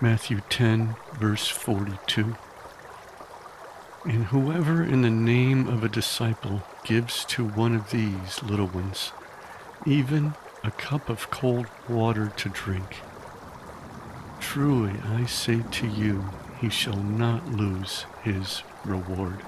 Matthew 10, verse 42. And whoever in the name of a disciple gives to one of these little ones, even a cup of cold water to drink, truly I say to you, he shall not lose his reward.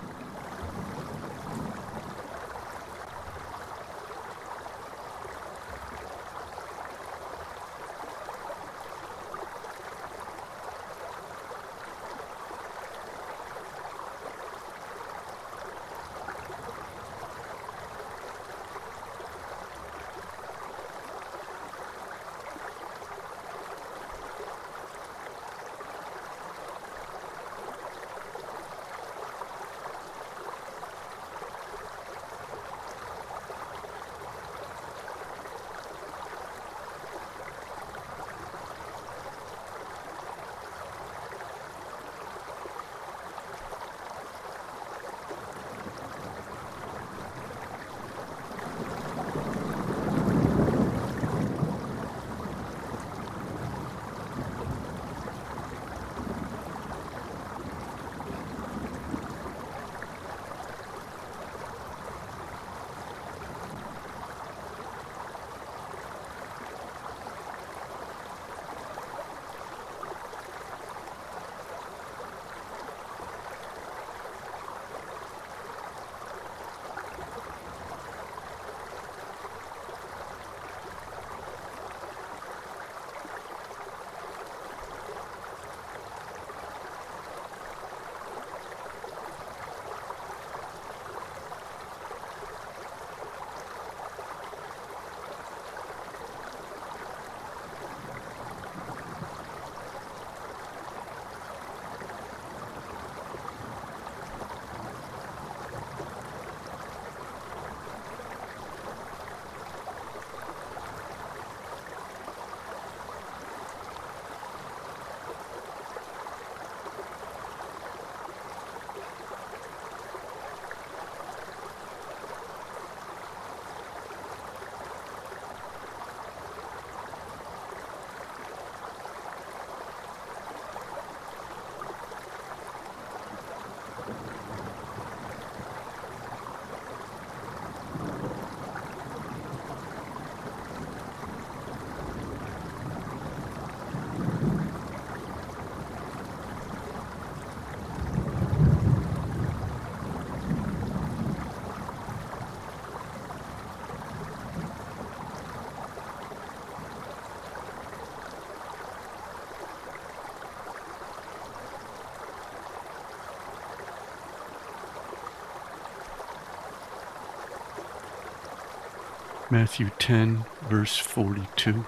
Matthew 10, verse 42.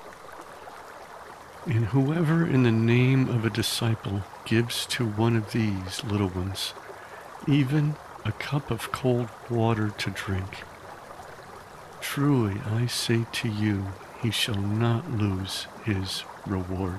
And whoever in the name of a disciple gives to one of these little ones, even a cup of cold water to drink, truly I say to you, he shall not lose his reward.